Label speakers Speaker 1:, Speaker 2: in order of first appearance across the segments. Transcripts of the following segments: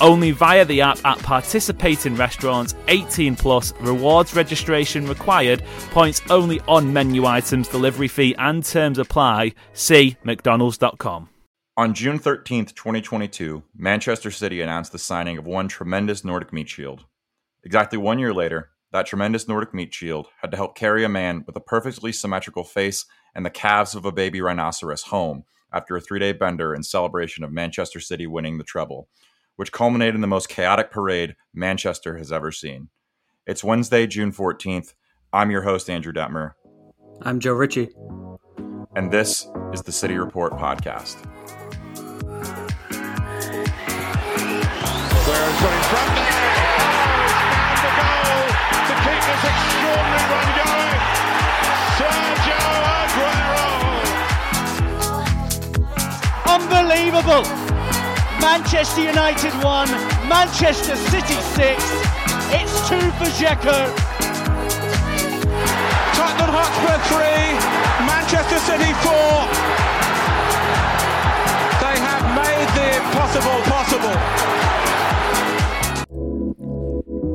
Speaker 1: Only via the app at participating restaurants, 18 plus, rewards registration required, points only on menu items, delivery fee and terms apply. See McDonald's.com.
Speaker 2: On June 13th, 2022, Manchester City announced the signing of one tremendous Nordic meat shield. Exactly one year later, that tremendous Nordic meat shield had to help carry a man with a perfectly symmetrical face and the calves of a baby rhinoceros home after a three day bender in celebration of Manchester City winning the treble, which culminated in the most chaotic parade Manchester has ever seen. It's Wednesday, June 14th. I'm your host, Andrew Dettmer,
Speaker 3: I'm Joe Ricci.
Speaker 2: and this is the City Report podcast.
Speaker 4: Guerrero's in front there. The goal to keep this extraordinary run going. Sergio Aguero.
Speaker 5: Unbelievable! Manchester United 1, Manchester City 6. It's 2 for Dzeko.
Speaker 4: Tottenham Hotspur 3, Manchester City 4. They have made the impossible possible.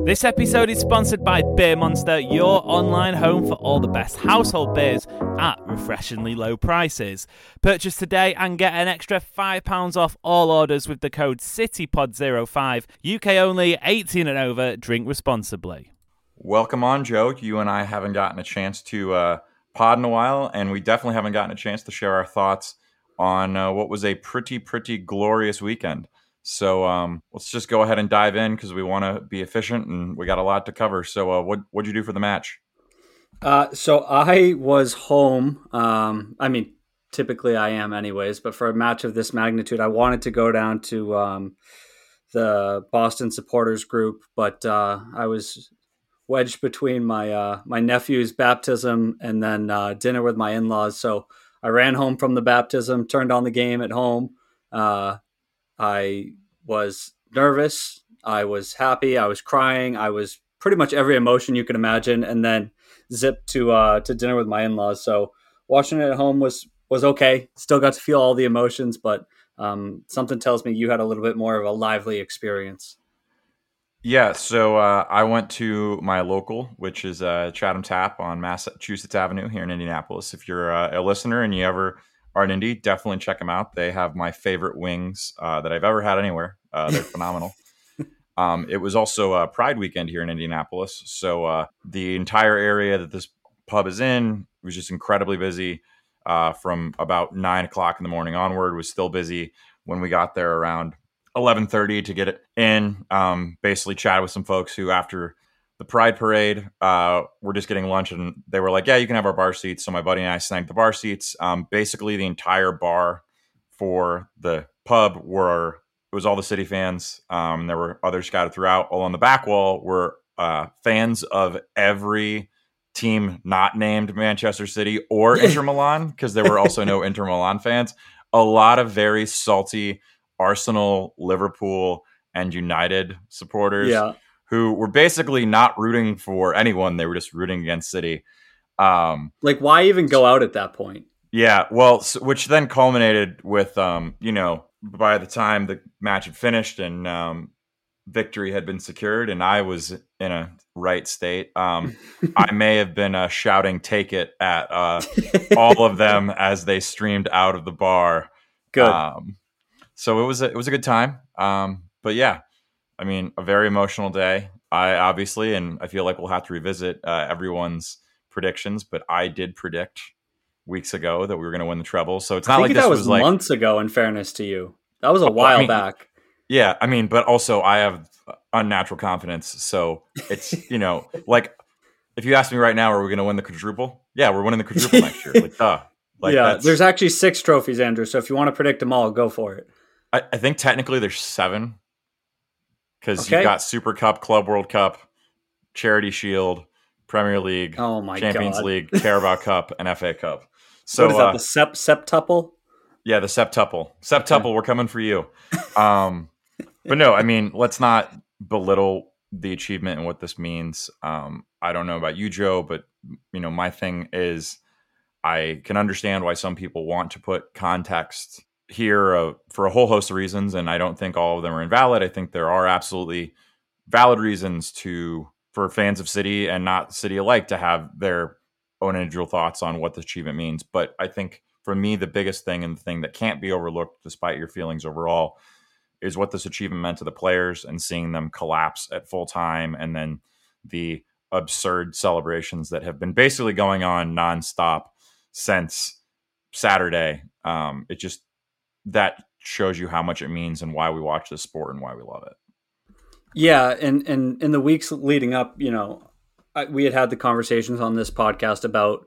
Speaker 1: This episode is sponsored by Beer Monster, your online home for all the best household beers at refreshingly low prices. Purchase today and get an extra £5 off all orders with the code CityPod05. UK only, 18 and over, drink responsibly.
Speaker 2: Welcome on, Joe. You and I haven't gotten a chance to uh, pod in a while, and we definitely haven't gotten a chance to share our thoughts on uh, what was a pretty, pretty glorious weekend. So um, let's just go ahead and dive in because we want to be efficient and we got a lot to cover. So uh, what what'd you do for the match?
Speaker 3: Uh, so I was home. Um, I mean, typically I am anyways, but for a match of this magnitude, I wanted to go down to um, the Boston supporters group, but uh, I was wedged between my uh, my nephew's baptism and then uh, dinner with my in laws. So I ran home from the baptism, turned on the game at home. Uh, I was nervous. I was happy. I was crying. I was pretty much every emotion you can imagine, and then zipped to uh, to dinner with my in laws. So watching it at home was was okay. Still got to feel all the emotions, but um, something tells me you had a little bit more of a lively experience.
Speaker 2: Yeah, so uh, I went to my local, which is uh, Chatham Tap on Massachusetts Avenue here in Indianapolis. If you're uh, a listener and you ever are in Indy, definitely check them out. They have my favorite wings uh, that I've ever had anywhere. Uh, they're phenomenal. Um, it was also uh, Pride weekend here in Indianapolis, so uh, the entire area that this pub is in was just incredibly busy. Uh, from about nine o'clock in the morning onward, was still busy when we got there around eleven thirty to get it in. Um, basically, chatted with some folks who after the Pride Parade, uh, we're just getting lunch, and they were like, "Yeah, you can have our bar seats." So my buddy and I snagged the bar seats. Um, basically, the entire bar for the pub were was all the city fans. Um, there were others scattered throughout. All on the back wall were uh, fans of every team not named Manchester City or Inter Milan because there were also no Inter Milan fans. A lot of very salty Arsenal, Liverpool, and United supporters
Speaker 3: Yeah.
Speaker 2: who were basically not rooting for anyone. They were just rooting against City. Um,
Speaker 3: Like, why even go out at that point?
Speaker 2: yeah, well, which then culminated with, um, you know, by the time the match had finished and um, victory had been secured and I was in a right state, um, I may have been uh, shouting "Take it" at uh, all of them as they streamed out of the bar.
Speaker 3: Good.
Speaker 2: Um, so it was a, it was a good time. Um, but yeah, I mean, a very emotional day. I obviously, and I feel like we'll have to revisit uh, everyone's predictions, but I did predict weeks ago that we were going to win the treble. So it's
Speaker 3: I
Speaker 2: not
Speaker 3: think
Speaker 2: like
Speaker 3: that
Speaker 2: this
Speaker 3: was,
Speaker 2: was, like
Speaker 3: months ago. In fairness to you, that was a
Speaker 2: oh, I
Speaker 3: while
Speaker 2: mean,
Speaker 3: back.
Speaker 2: Yeah, I mean, but also I have unnatural confidence, so it's you know like if you ask me right now, are we going to win the quadruple? Yeah, we're winning the quadruple next year. Like, duh. Like,
Speaker 3: yeah,
Speaker 2: that's-
Speaker 3: there's actually six trophies, Andrew. So if you want to predict them all, go for it.
Speaker 2: I, I think technically there's seven because
Speaker 3: Okay.
Speaker 2: you've got Super Cup, Club World Cup, Charity Shield, Premier League,
Speaker 3: Oh my
Speaker 2: Champions
Speaker 3: god!
Speaker 2: League, Carabao Cup, and FA Cup. So
Speaker 3: what is that?
Speaker 2: uh,
Speaker 3: the sep septuple?
Speaker 2: Yeah, the septuple. Septuple, we're coming for you. Um, but no, I mean, let's not belittle the achievement and what this means. Um, I don't know about you, Joe, but you know, my thing is I can understand why some people want to put context here uh, for a whole host of reasons, and I don't think all of them are invalid. I think there are absolutely valid reasons to for fans of City and not City alike to have their own individual thoughts on what this achievement means. But I think for me, the biggest thing and the thing that can't be overlooked, despite your feelings overall, is what this achievement meant to the players and seeing them collapse at full time and then the absurd celebrations that have been basically going on nonstop since Saturday. Um, it just that shows you how much it means and why we watch this sport and why we love it.
Speaker 3: Yeah, and and in the weeks leading up, you know, I, we had had the conversations on this podcast about,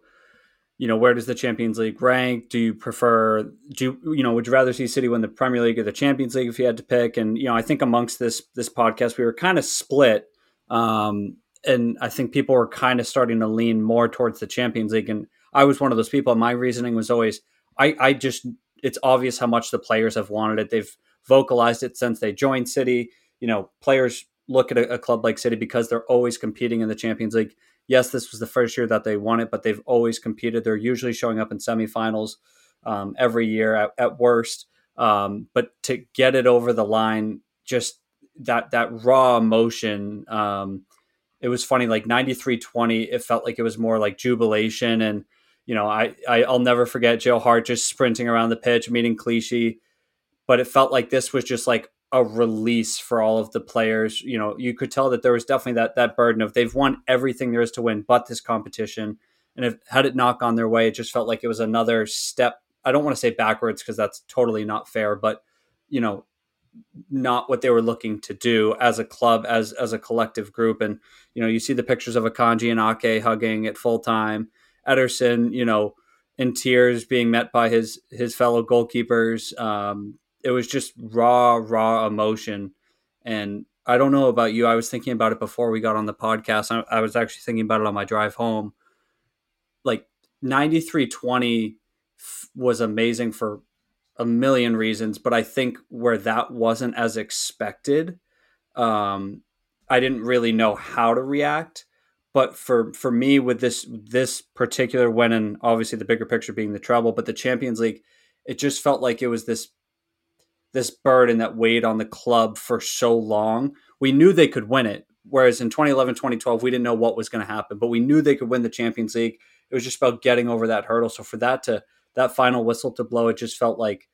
Speaker 3: you know, where does the Champions League rank? Do you prefer? Do you, you know? Would you rather see City win the Premier League or the Champions League if you had to pick? And you know, I think amongst this this podcast, we were kind of split, um, and I think people were kind of starting to lean more towards the Champions League. And I was one of those people. My reasoning was always, I, I just, it's obvious how much the players have wanted it. They've vocalized it since they joined City you know, players look at a, a, club like City because they're always competing in the Champions League. Yes, this was the first year that they won it, but they've always competed. They're usually showing up in semifinals um, every year at, at worst. Um, but to get it over the line, just that that raw emotion. Um, it was funny, like 93-20, it felt like it was more like jubilation. And, you know, I, I I'll never forget Joe Hart just sprinting around the pitch, meeting Clichy. But it felt like this was just like a release for all of the players. You know, you could tell that there was definitely that that burden of they've won everything there is to win, but this competition. And if had it not gone their way, it just felt like it was another step. I don't want to say backwards because that's totally not fair, but you know, not what they were looking to do as a club, as as a collective group. And you know, you see the pictures of Akanji and Ake hugging at full time. Ederson, you know, in tears, being met by his his fellow goalkeepers. Um, it was just raw, raw emotion. And I don't know about you. I was thinking about it before we got on the podcast. I, I was actually thinking about it on my drive home. Like 9320 f- was amazing for a million reasons, but I think where that wasn't as expected, um, I didn't really know how to react. But for for me, with this this particular win, and obviously the bigger picture being the treble, but the Champions League, it just felt like it was this this burden that weighed on the club for so long. We knew they could win it. Whereas in 2011, 2012, we didn't know what was going to happen, but we knew they could win the Champions League. It was just about getting over that hurdle. So for that to that final whistle to blow, it just felt like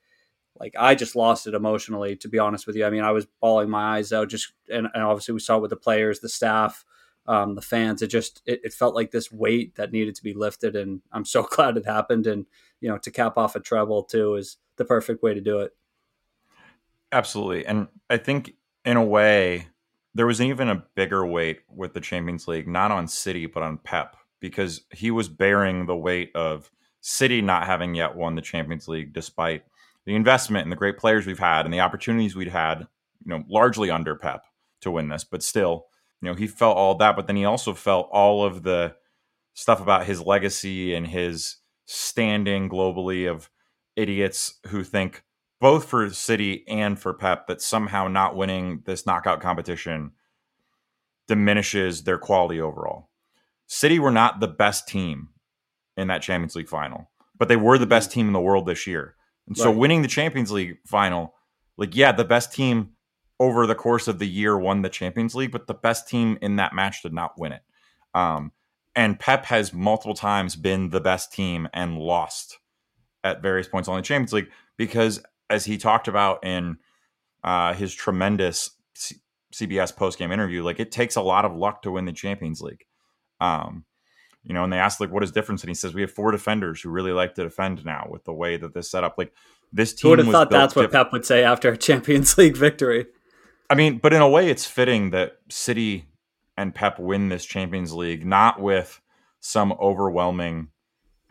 Speaker 3: like I just lost it emotionally. To be honest with you, I mean, I was bawling my eyes out. Just and, and obviously we saw it with the players, the staff, um, the fans. It just it, it felt like this weight that needed to be lifted, and I'm so glad it happened. And you know, to cap off a treble too is the perfect way to do it.
Speaker 2: Absolutely. And I think in a way, there was even a bigger weight with the Champions League, not on City, but on Pep, because he was bearing the weight of City not having yet won the Champions League, despite the investment and the great players we've had and the opportunities we'd had, you know, largely under Pep to win this. But still, you know, he felt all that, but then he also felt all of the stuff about his legacy and his standing globally of idiots who think both for City and for Pep that somehow not winning this knockout competition diminishes their quality overall. City were not the best team in that Champions League final, but they were the best team in the world this year. And so winning the Champions League final, like yeah, the best team over the course of the year won the Champions League, but the best team in that match did not win it. Um, and Pep has multiple times been the best team and lost at various points on the Champions League because, as he talked about in uh, his tremendous C- CBS post game interview, like it takes a lot of luck to win the Champions League. Um, you know, and they asked like, "What is difference?" And he says, "We have four defenders who really like to defend now with the way that this set up. Like this team
Speaker 3: Who would have
Speaker 2: was
Speaker 3: thought that's what
Speaker 2: diff-
Speaker 3: Pep would say after a Champions League victory?
Speaker 2: I mean, but in a way, it's fitting that City and Pep win this Champions League, not with some overwhelming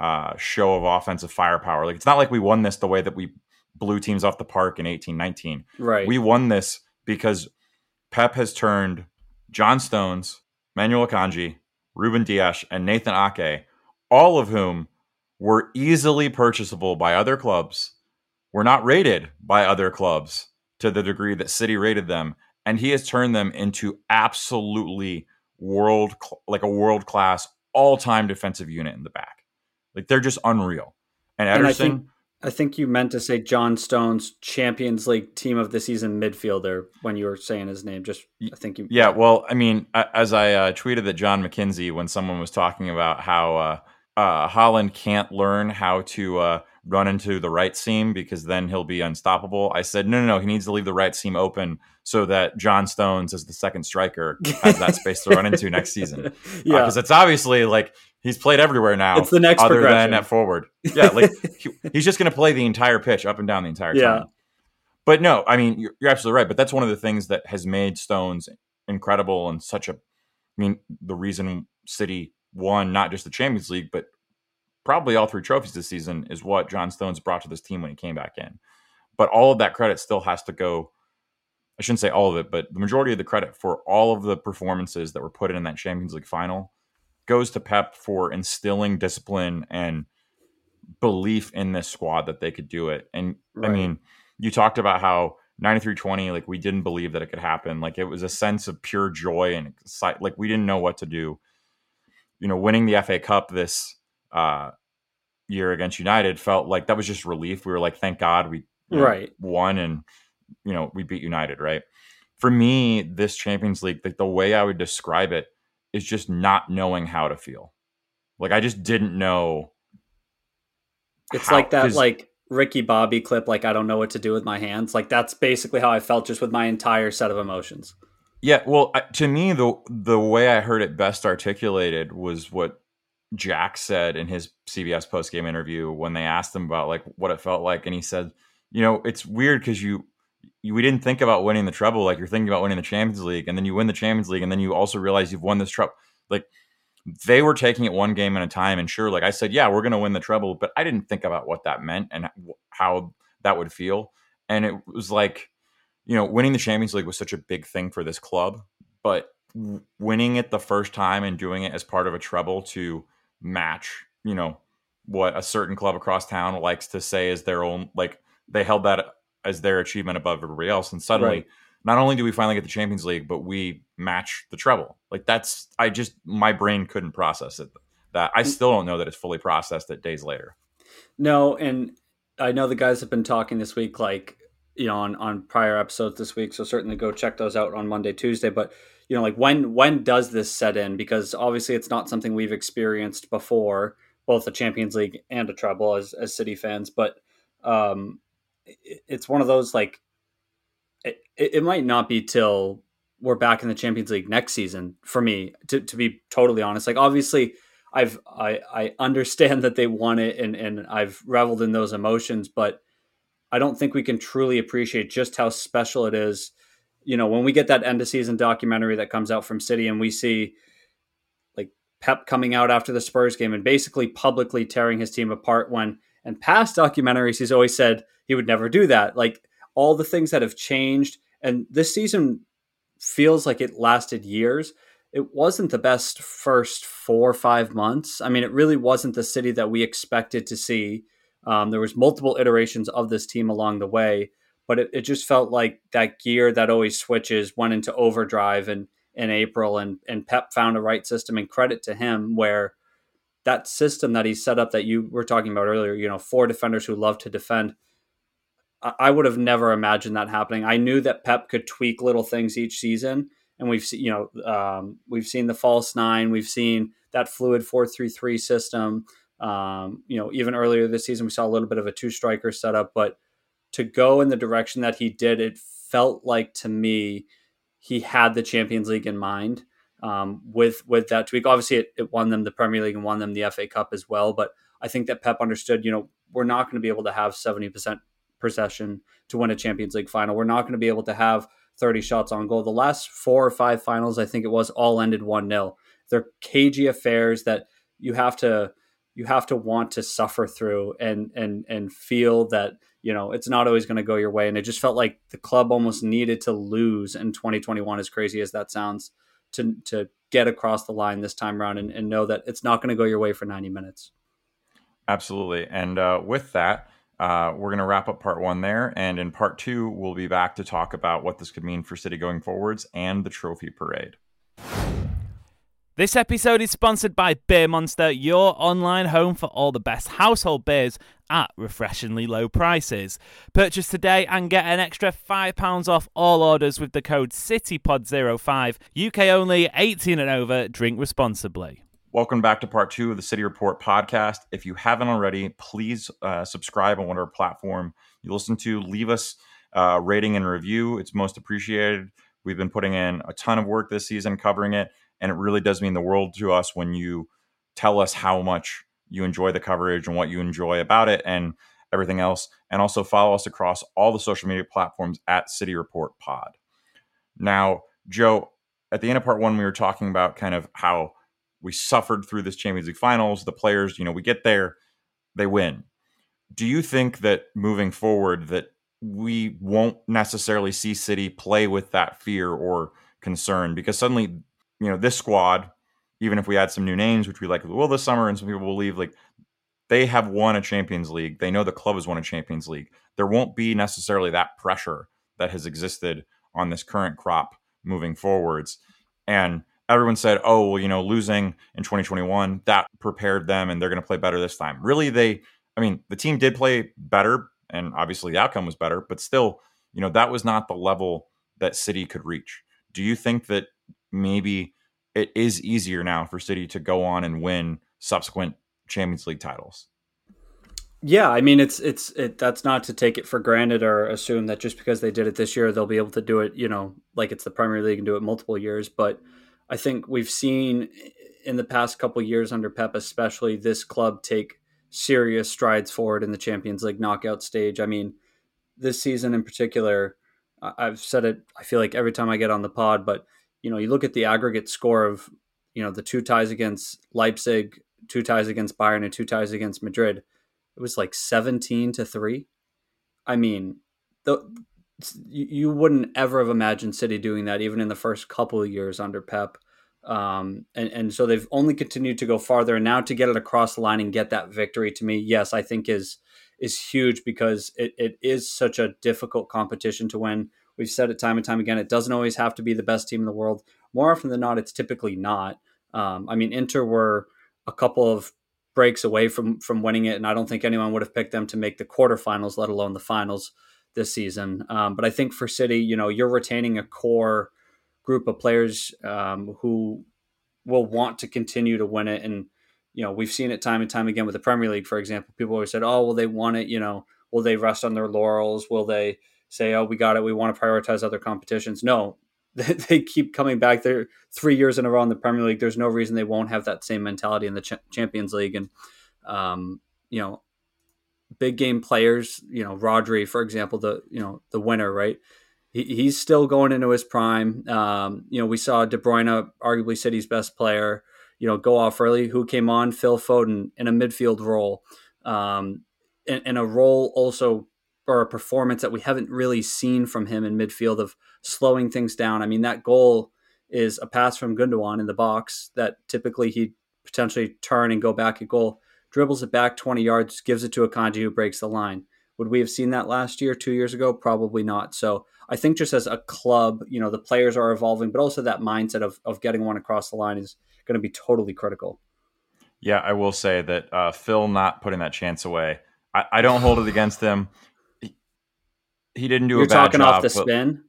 Speaker 2: uh, show of offensive firepower. Like it's not like we won this the way that we blew teams off the park in eighteen nineteen.
Speaker 3: Right.
Speaker 2: We won this because Pep has turned John Stones, Manuel Akanji, Ruben Dias, and Nathan Ake, all of whom were easily purchasable by other clubs, were not rated by other clubs to the degree that City rated them, and he has turned them into absolutely world like a world class all time defensive unit in the back. Like they're just unreal. And
Speaker 3: And
Speaker 2: Ederson,
Speaker 3: think I think you meant to say John Stones Champions League Team of the Season midfielder when you were saying his name. Just I think you.
Speaker 2: Yeah, well, I mean, as I uh, tweeted that John McKenzie when someone was talking about how uh, uh, Haaland can't learn how to uh, run into the right seam because then he'll be unstoppable. I said, no, no, no, he needs to leave the right seam open so that John Stones, as the second striker, has that space to run into next season.
Speaker 3: yeah.
Speaker 2: because it's obviously like he's played everywhere now.
Speaker 3: It's the next
Speaker 2: other
Speaker 3: progression.
Speaker 2: than at forward. Yeah, like he, he's just going to play the entire pitch up and down the entire
Speaker 3: Yeah.
Speaker 2: time. But no, I mean you're, you're absolutely right. But that's one of the things that has made Stones incredible and such a. I mean, the reason City won not just the Champions League, but probably all three trophies this season is what John Stones brought to this team when he came back in. But all of that credit still has to go. I shouldn't say all of it, but the majority of the credit for all of the performances that were put in that Champions League final goes to Pep for instilling discipline and belief in this squad that they could do it. And I mean, you talked about how 93-20 like we didn't believe that it could happen. Like it was a sense of pure joy and excite like we didn't know what to do. You know, winning the FA Cup this uh year against United felt like that was just relief. We were like thank God we you know,
Speaker 3: Right.
Speaker 2: won and you know, we beat United, right? For me, this Champions League, like the way I would describe it is just not knowing how to feel. Like I just didn't know.
Speaker 3: It's
Speaker 2: how-
Speaker 3: like that, like Ricky Bobby clip. Like I don't know what to do with my hands. Like that's basically how I felt just with my entire set of emotions.
Speaker 2: Yeah, well, I- to me, the the way I heard it best articulated was what Jack said in his CBS post game interview when they asked him about like what it felt like, and he said, you know, it's weird because you, you we didn't think about winning the treble like you're thinking about winning the Champions League, and then you win the Champions League, and then you also realize you've won this treble. Like they were taking it one game at a time, and sure, like I said, yeah, we're going to win the treble, but I didn't think about what that meant and how that would feel, and it was like you know, winning the Champions League was such a big thing for this club, but winning it the first time and doing it as part of a treble to match, you know, what a certain club across town likes to say is their own, like they held that as their achievement above everybody else. And suddenly,
Speaker 3: Right.
Speaker 2: not only do we finally get the Champions League, but we match the treble. Like that's, I just, my brain couldn't process it. That I still don't know that it's fully processed it days later.
Speaker 3: No, and I know the guys have been talking this week, like you know, on on prior episodes this week. So certainly go check those out on Monday, Tuesday. But you know, like when when does this set in? Because obviously it's not something we've experienced before, both the Champions League and a treble as as City fans. But um, it's one of those like it, it might not be till we're back in the Champions League next season for me. To to be totally honest, like obviously. I've I, I understand that they won it and, and I've reveled in those emotions, but I don't think we can truly appreciate just how special it is. You know, when we get that end of season documentary that comes out from City and we see like Pep coming out after the Spurs game and basically publicly tearing his team apart when in past documentaries he's always said he would never do that. Like all the things that have changed and this season feels like it lasted years it wasn't the best first four or five months. I mean, it really wasn't the city that we expected to see. Um, there was multiple iterations of this team along the way, but it, it just felt like that gear that always switches went into overdrive in, in April, and and Pep found a right system. And credit to him, where that system that he set up that you were talking about earlier, you know, four defenders who love to defend. I would have never imagined that happening. I knew that Pep could tweak little things each season, and we've seen, you know, um, we've seen the false nine, we've seen that fluid four three three system. Um, you know, even earlier this season, we saw a little bit of a two striker setup, but to go in the direction that he did, it felt like to me he had the Champions League in mind um, with with that tweak. Obviously, it, it won them the Premier League and won them the FA Cup as well, but I think that Pep understood, you know, we're not going to be able to have 70% Possession to win a Champions League final. We're not going to be able to have 30 shots on goal. The last four or five finals, I think it was, all ended 1 0. They're cagey affairs that you have to you have to want to suffer through and and and feel that you know it's not always going to go your way and it just felt like the club almost needed to lose in 2021 as crazy as that sounds to to get across the line this time around and, and know that it's not going to go your way for 90 minutes
Speaker 2: absolutely and uh, with that uh, we're going to wrap up part one there. And in part two, we'll be back to talk about what this could mean for City going forwards and the trophy parade.
Speaker 1: This episode is sponsored by Beer Monster, your online home for all the best household beers at refreshingly low prices. Purchase today and get an extra £5 off all orders with the code CityPod05. UK only, 18 and over, drink responsibly.
Speaker 2: Welcome back to part two of the City Report podcast. If you haven't already, please uh, subscribe on whatever platform you listen to. Leave us a rating and review. It's most appreciated. We've been putting in a ton of work this season covering it, and it really does mean the world to us when you tell us how much you enjoy the coverage and what you enjoy about it and everything else. And also follow us across all the social media platforms at City Report Pod. Now, Joe, at the end of part one, we were talking about kind of how we suffered through this Champions League finals. The players, you know, we get there, they win. Do you think that moving forward that we won't necessarily see City play with that fear or concern because suddenly, you know, this squad, even if we add some new names, which we like will this summer, and some people will leave, like they have won a Champions League. They know the club has won a Champions League. There won't be necessarily that pressure that has existed on this current crop moving forwards. And everyone said, "Oh, well, you know, losing in 2021 that prepared them, and they're going to play better this time." Really, they, I mean, the team did play better, and obviously the outcome was better, but still, you know, that was not the level that City could reach. Do you think that maybe it is easier now for City to go on and win subsequent Champions League titles?
Speaker 3: Yeah, I mean it's it's it that's not to take it for granted or assume that just because they did it this year they'll be able to do it, you know, like it's the Premier League and do it multiple years, but I think we've seen in the past couple years under Pep, especially this club take serious strides forward in the Champions League knockout stage. I mean, this season in particular, I've said it. I feel like every time I get on the pod, but you know, you look at the aggregate score of you know the two ties against Leipzig, two ties against Bayern, and two ties against Madrid. It was like seventeen to three. I mean, the you wouldn't ever have imagined City doing that, even in the first couple of years under Pep. Um, and, and so they've only continued to go farther. And now to get it across the line and get that victory to me, yes, I think is is huge because it, it is such a difficult competition to win. We've said it time and time again. It doesn't always have to be the best team in the world. More often than not, it's typically not. Um, I mean, Inter were a couple of breaks away from from winning it, and I don't think anyone would have picked them to make the quarterfinals, let alone the finals this season. Um, but I think for City, you know, you're retaining a core group of players um, who will want to continue to win it. And, you know, we've seen it time and time again with the Premier League, for example. People always said, oh, well, they won it. You know, will they rest on their laurels? Will they say, oh, we got it. We want to prioritize other competitions? No, they keep coming back. They're three years in a row in the Premier League. There's no reason they won't have that same mentality in the Ch- Champions League. And, um, you know, big game players, you know, Rodri, for example, the you know the winner, right? He, he's still going into his prime. Um, you know, we saw De Bruyne, arguably City's best player, you know, go off early. Who came on? Phil Foden in a midfield role, um, in, in a role also or a performance that we haven't really seen from him in midfield of slowing things down. I mean, that goal is a pass from Gundogan in the box that typically he'd potentially turn and go back at goal dribbles it back 20 yards, gives it to Akanji who breaks the line. Would we have seen that last year, two years ago? Probably not. So I think just as a club, you know, the players are evolving, but also that mindset of, of getting one across the line is going to be totally critical.
Speaker 2: Yeah, I will say that uh, Phil not putting that chance away, I, I don't hold it against him. he didn't do
Speaker 3: You're
Speaker 2: a bad
Speaker 3: talking
Speaker 2: job.
Speaker 3: off the spin.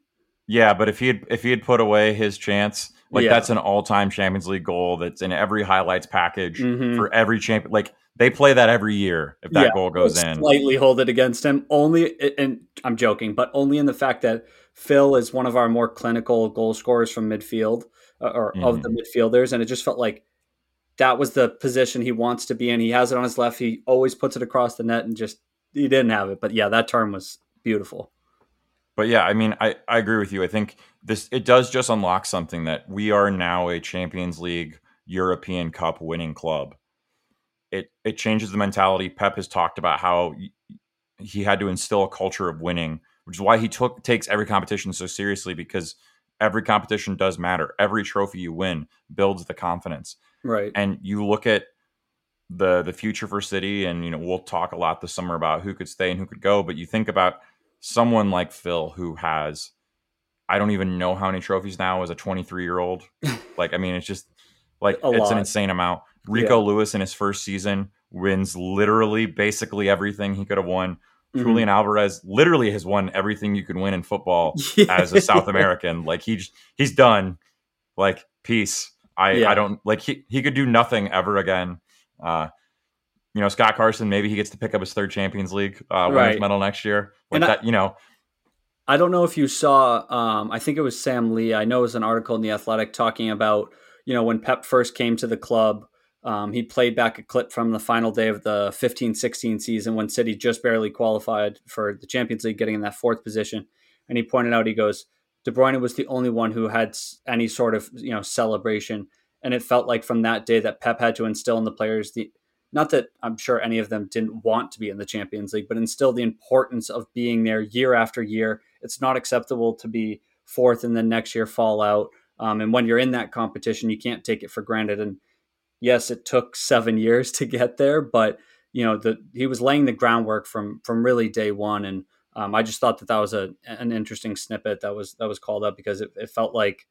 Speaker 2: Yeah, but if he had if he had put away his chance, like
Speaker 3: Yeah.
Speaker 2: that's an all time Champions League goal that's in every highlights package
Speaker 3: Mhm.
Speaker 2: for every champion. Like they play that every year if that
Speaker 3: Yeah,
Speaker 2: goal goes in.
Speaker 3: Slightly hold it against him. Only, and I'm joking, but only in the fact that Phil is one of our more clinical goal scorers from midfield uh, or of the midfielders, and it just felt like that was the position he wants to be in. He has it on his left. He always puts it across the net, and just he didn't have it. But yeah, that term was beautiful.
Speaker 2: But yeah, I mean, I, I agree with you. I think this it does just unlock something that we are now a Champions League European Cup winning club. It it changes the mentality. Pep has talked about how he had to instill a culture of winning, which is why he took takes every competition so seriously because every competition does matter. Every trophy you win builds the confidence.
Speaker 3: Right.
Speaker 2: And you look at the the future for City, and you know we'll talk a lot this summer about who could stay and who could go. But you think about someone like Phil who has I don't even know how many trophies now as a 23 year old. like I mean, it's just like it's an insane amount. Rico
Speaker 3: Yeah.
Speaker 2: Lewis in his first season wins literally basically everything he could have won.
Speaker 3: Mhm.
Speaker 2: Julian Alvarez literally has won everything you could win in football as a South American. Like he he's done. Like peace. I
Speaker 3: Yeah.
Speaker 2: I don't like he he could do nothing ever again. Uh, you know Scott Carson maybe he gets to pick up his third Champions League uh, winners
Speaker 3: Right.
Speaker 2: medal next year. Like
Speaker 3: And I-
Speaker 2: that, you know.
Speaker 3: I don't know if you saw. Um, I think it was Sam Lee. I know it was an article in the Athletic talking about you know when Pep first came to the club. Um, he played back a clip from the final day of the 15-16 season when City just barely qualified for the Champions League, getting in that fourth position. And he pointed out, he goes, De Bruyne was the only one who had any sort of you know celebration, and it felt like from that day that Pep had to instill in the players the not that I'm sure any of them didn't want to be in the Champions League, but instill the importance of being there year after year. It's not acceptable to be fourth and then next year fall out. Um, and when you're in that competition, you can't take it for granted. And yes, it took seven years to get there, but you know the he was laying the groundwork from from really day one. And um, I just thought that that was a an interesting snippet that was that was called up because it, it felt like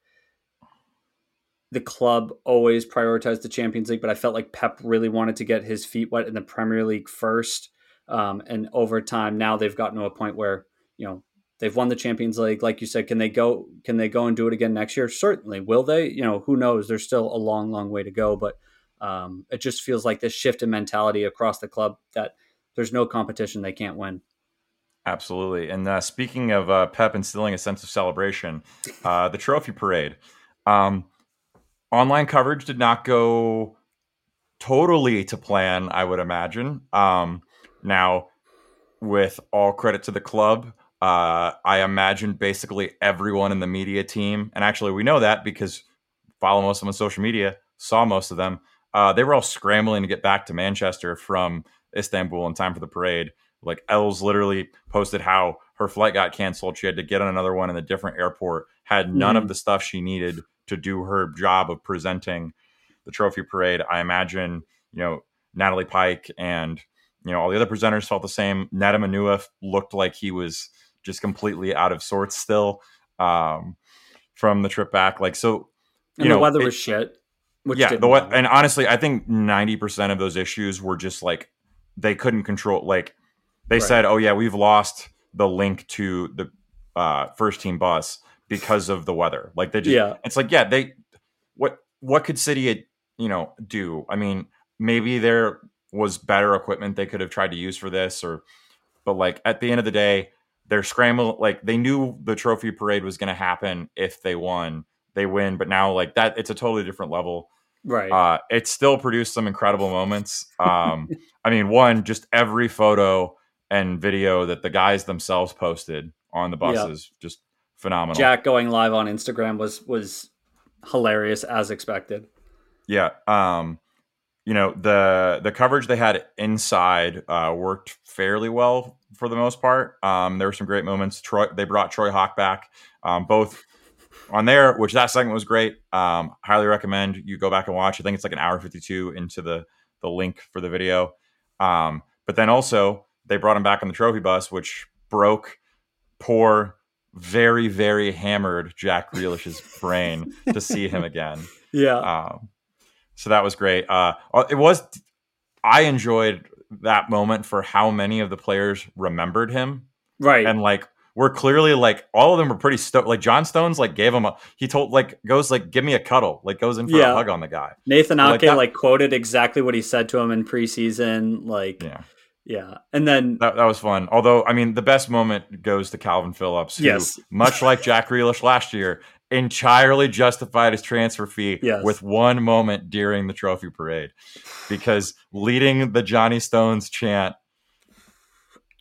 Speaker 3: the club always prioritized the Champions League, but I felt like Pep really wanted to get his feet wet in the Premier League first. Um, and over time, now they've gotten to a point where you know they've won the Champions League. Like you said, can they go? Can they go and do it again next year? Certainly. Will they? You know, who knows? There's still a long, long way to go. But um, it just feels like this shift in mentality across the club that there's no competition they can't win.
Speaker 2: Absolutely. And uh, speaking of uh, Pep instilling a sense of celebration, uh, the trophy parade. Um, online coverage did not go totally to plan, I would imagine. Um, now, with all credit to the club, uh, I imagine basically everyone in the media team, and actually we know that because follow most of them on social media, saw most of them. Uh, they were all scrambling to get back to Manchester from Istanbul in time for the parade. Like Els literally posted how her flight got canceled. She had to get on another one in a different airport. Had none
Speaker 3: Mhm.
Speaker 2: of the stuff she needed to do her job of presenting the trophy parade. I imagine you know Natalie Pike and you know all the other presenters felt the same. Nedum Onuoha looked like he was just completely out of sorts still um, from the trip back. Like so,
Speaker 3: And
Speaker 2: you
Speaker 3: the
Speaker 2: know,
Speaker 3: weather
Speaker 2: it-
Speaker 3: was shit. Which
Speaker 2: yeah, the and honestly, I think ninety percent of those issues were just like they couldn't control. Like they
Speaker 3: Right.
Speaker 2: said, "Oh yeah, we've lost the link to the uh, first team bus because of the weather." Like they just,
Speaker 3: Yeah.
Speaker 2: it's like yeah, they what what could City you know do? I mean, maybe there was better equipment they could have tried to use for this, or but like at the end of the day, they're scrambling. Like they knew the trophy parade was going to happen if they won. They win, but now like that, it's a totally different level.
Speaker 3: Right.
Speaker 2: Uh, it still produced some incredible moments. Um, I mean, one, just every photo and video that the guys themselves posted on the
Speaker 3: Yeah.
Speaker 2: buses, just phenomenal.
Speaker 3: Jack going live on Instagram was was hilarious as expected.
Speaker 2: Yeah. Um, you know, the the coverage they had inside uh, worked fairly well for the most part. Um, there were some great moments. Troy, they brought Troy Hawke back, um, both on there, which that segment was great. Um, highly recommend you go back and watch. I think it's like an hour fifty two into the the link for the video. Um, but then also they brought him back on the trophy bus, which broke poor, very very hammered Jack Grealish's brain to see him again.
Speaker 3: Yeah.
Speaker 2: Um, so that was great. Uh, it was. I enjoyed that moment for how many of the players remembered him
Speaker 3: right.
Speaker 2: and like were clearly like all of them were pretty stoked. Like John Stones like gave him a he told like goes like give me a cuddle like goes in for
Speaker 3: Yeah.
Speaker 2: a hug on the guy.
Speaker 3: Nathan
Speaker 2: Like
Speaker 3: Ake
Speaker 2: that-
Speaker 3: like quoted exactly what he said to him in preseason. Like,
Speaker 2: Yeah.
Speaker 3: yeah. And then
Speaker 2: That, that was fun. Although, I mean, the best moment goes to Kalvin Phillips, who,
Speaker 3: Yes.
Speaker 2: much like Jack Grealish last year, entirely justified his transfer fee
Speaker 3: Yes.
Speaker 2: with one moment during the trophy parade. Because leading the Johnny Stones chant,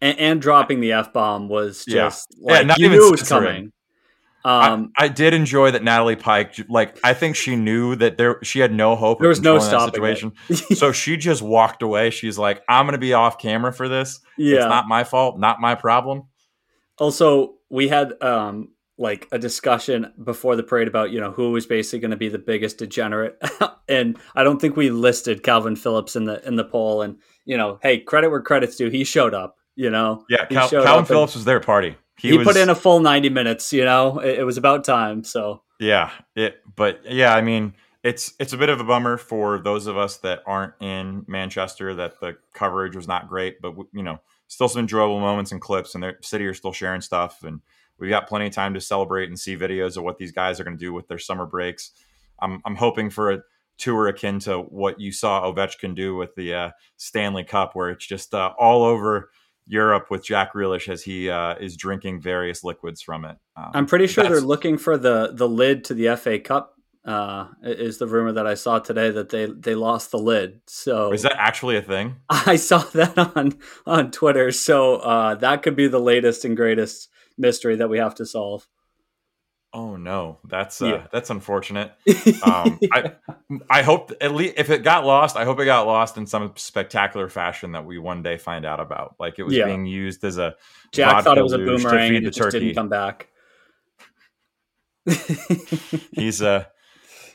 Speaker 3: and, and dropping the f bomb was just
Speaker 2: Yeah,
Speaker 3: like
Speaker 2: not
Speaker 3: you
Speaker 2: even
Speaker 3: knew it was coming. Um,
Speaker 2: I, I did enjoy that Natalie Pike, like, I think she knew that there she had no hope.
Speaker 3: There
Speaker 2: of
Speaker 3: was no stopping
Speaker 2: situation. so she just walked away. She's like, I'm going to be off camera for this.
Speaker 3: yeah.
Speaker 2: It's not my fault, not my problem.
Speaker 3: also, we had um like a discussion before the parade about you know who was basically going to be the biggest degenerate, and I don't think we listed Kalvin Phillips in the in the poll. And you know, hey, credit where credit's due. He showed up. You know,
Speaker 2: Yeah, Cal-
Speaker 3: Kalvin
Speaker 2: Phillips was their party.
Speaker 3: He,
Speaker 2: was,
Speaker 3: put in a full ninety minutes. You know, it, it was about time. So
Speaker 2: Yeah, it. But yeah, I mean, it's it's a bit of a bummer for those of us that aren't in Manchester that the coverage was not great. But you know, still some enjoyable moments and clips, and the city are still sharing stuff, and we've got plenty of time to celebrate and see videos of what these guys are going to do with their summer breaks. I'm I'm hoping for a tour akin to what you saw Ovechkin do with the uh, Stanley Cup, where it's just uh, all over. Europe with Jack Grealish as he uh, is drinking various liquids from it. Um,
Speaker 3: I'm pretty sure they're looking for the the lid to the FA Cup. Uh, is the rumor that I saw today that they they lost the lid. So
Speaker 2: Is that actually a thing?
Speaker 3: I saw that on on Twitter. So uh, that could be the latest and greatest mystery that we have to solve.
Speaker 2: Oh no, that's uh,
Speaker 3: Yeah.
Speaker 2: that's unfortunate. Um, I I hope at least if it got lost, I hope it got lost in some spectacular fashion that we one day find out about. Like it was
Speaker 3: Yeah.
Speaker 2: being used as a
Speaker 3: Jack thought it was a
Speaker 2: to
Speaker 3: boomerang
Speaker 2: feed
Speaker 3: and
Speaker 2: the
Speaker 3: it just
Speaker 2: turkey.
Speaker 3: didn't come back.
Speaker 2: he's uh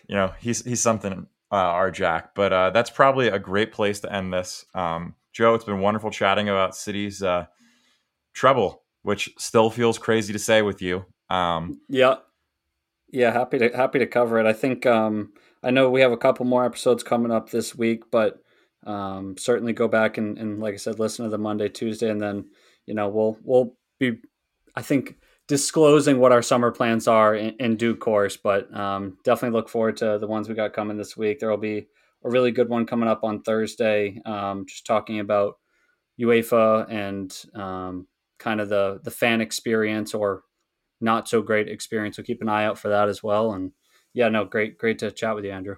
Speaker 2: you know he's he's something uh, our Jack. But uh, that's probably a great place to end this. Um, Joe, it's been wonderful chatting about City's uh, treble, which still feels crazy to say with you. Um,
Speaker 3: Yeah. Yeah, happy to happy to cover it. I think um I know we have a couple more episodes coming up this week, but um certainly go back and, and like I said, listen to the Monday, Tuesday, and then, you know, we'll we'll be I think disclosing what our summer plans are in, in due course, but um definitely look forward to the ones we got coming this week. There will be a really good one coming up on Thursday, um, just talking about UEFA and um, kind of the the fan experience or not so great experience. So keep an eye out for that as well. And yeah, no, great, great to chat with you, Andrew.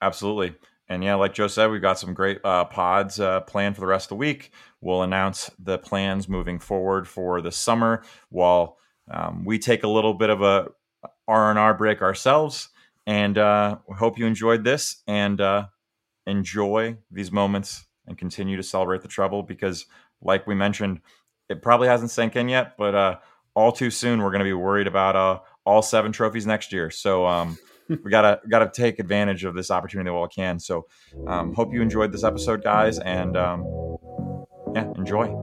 Speaker 2: Absolutely. And yeah, like Joe said, we've got some great uh, pods uh, planned for the rest of the week. We'll announce the plans moving forward for the summer while um, we take a little bit of a R and R break ourselves. And uh, we hope you enjoyed this and uh, enjoy these moments and continue to celebrate the trouble because, like we mentioned, it probably hasn't sank in yet, but uh, all too soon we're going to be worried about uh, all seven trophies next year. So um, we gotta gotta take advantage of this opportunity while we can. So um, hope you enjoyed this episode, guys, and um, yeah, enjoy.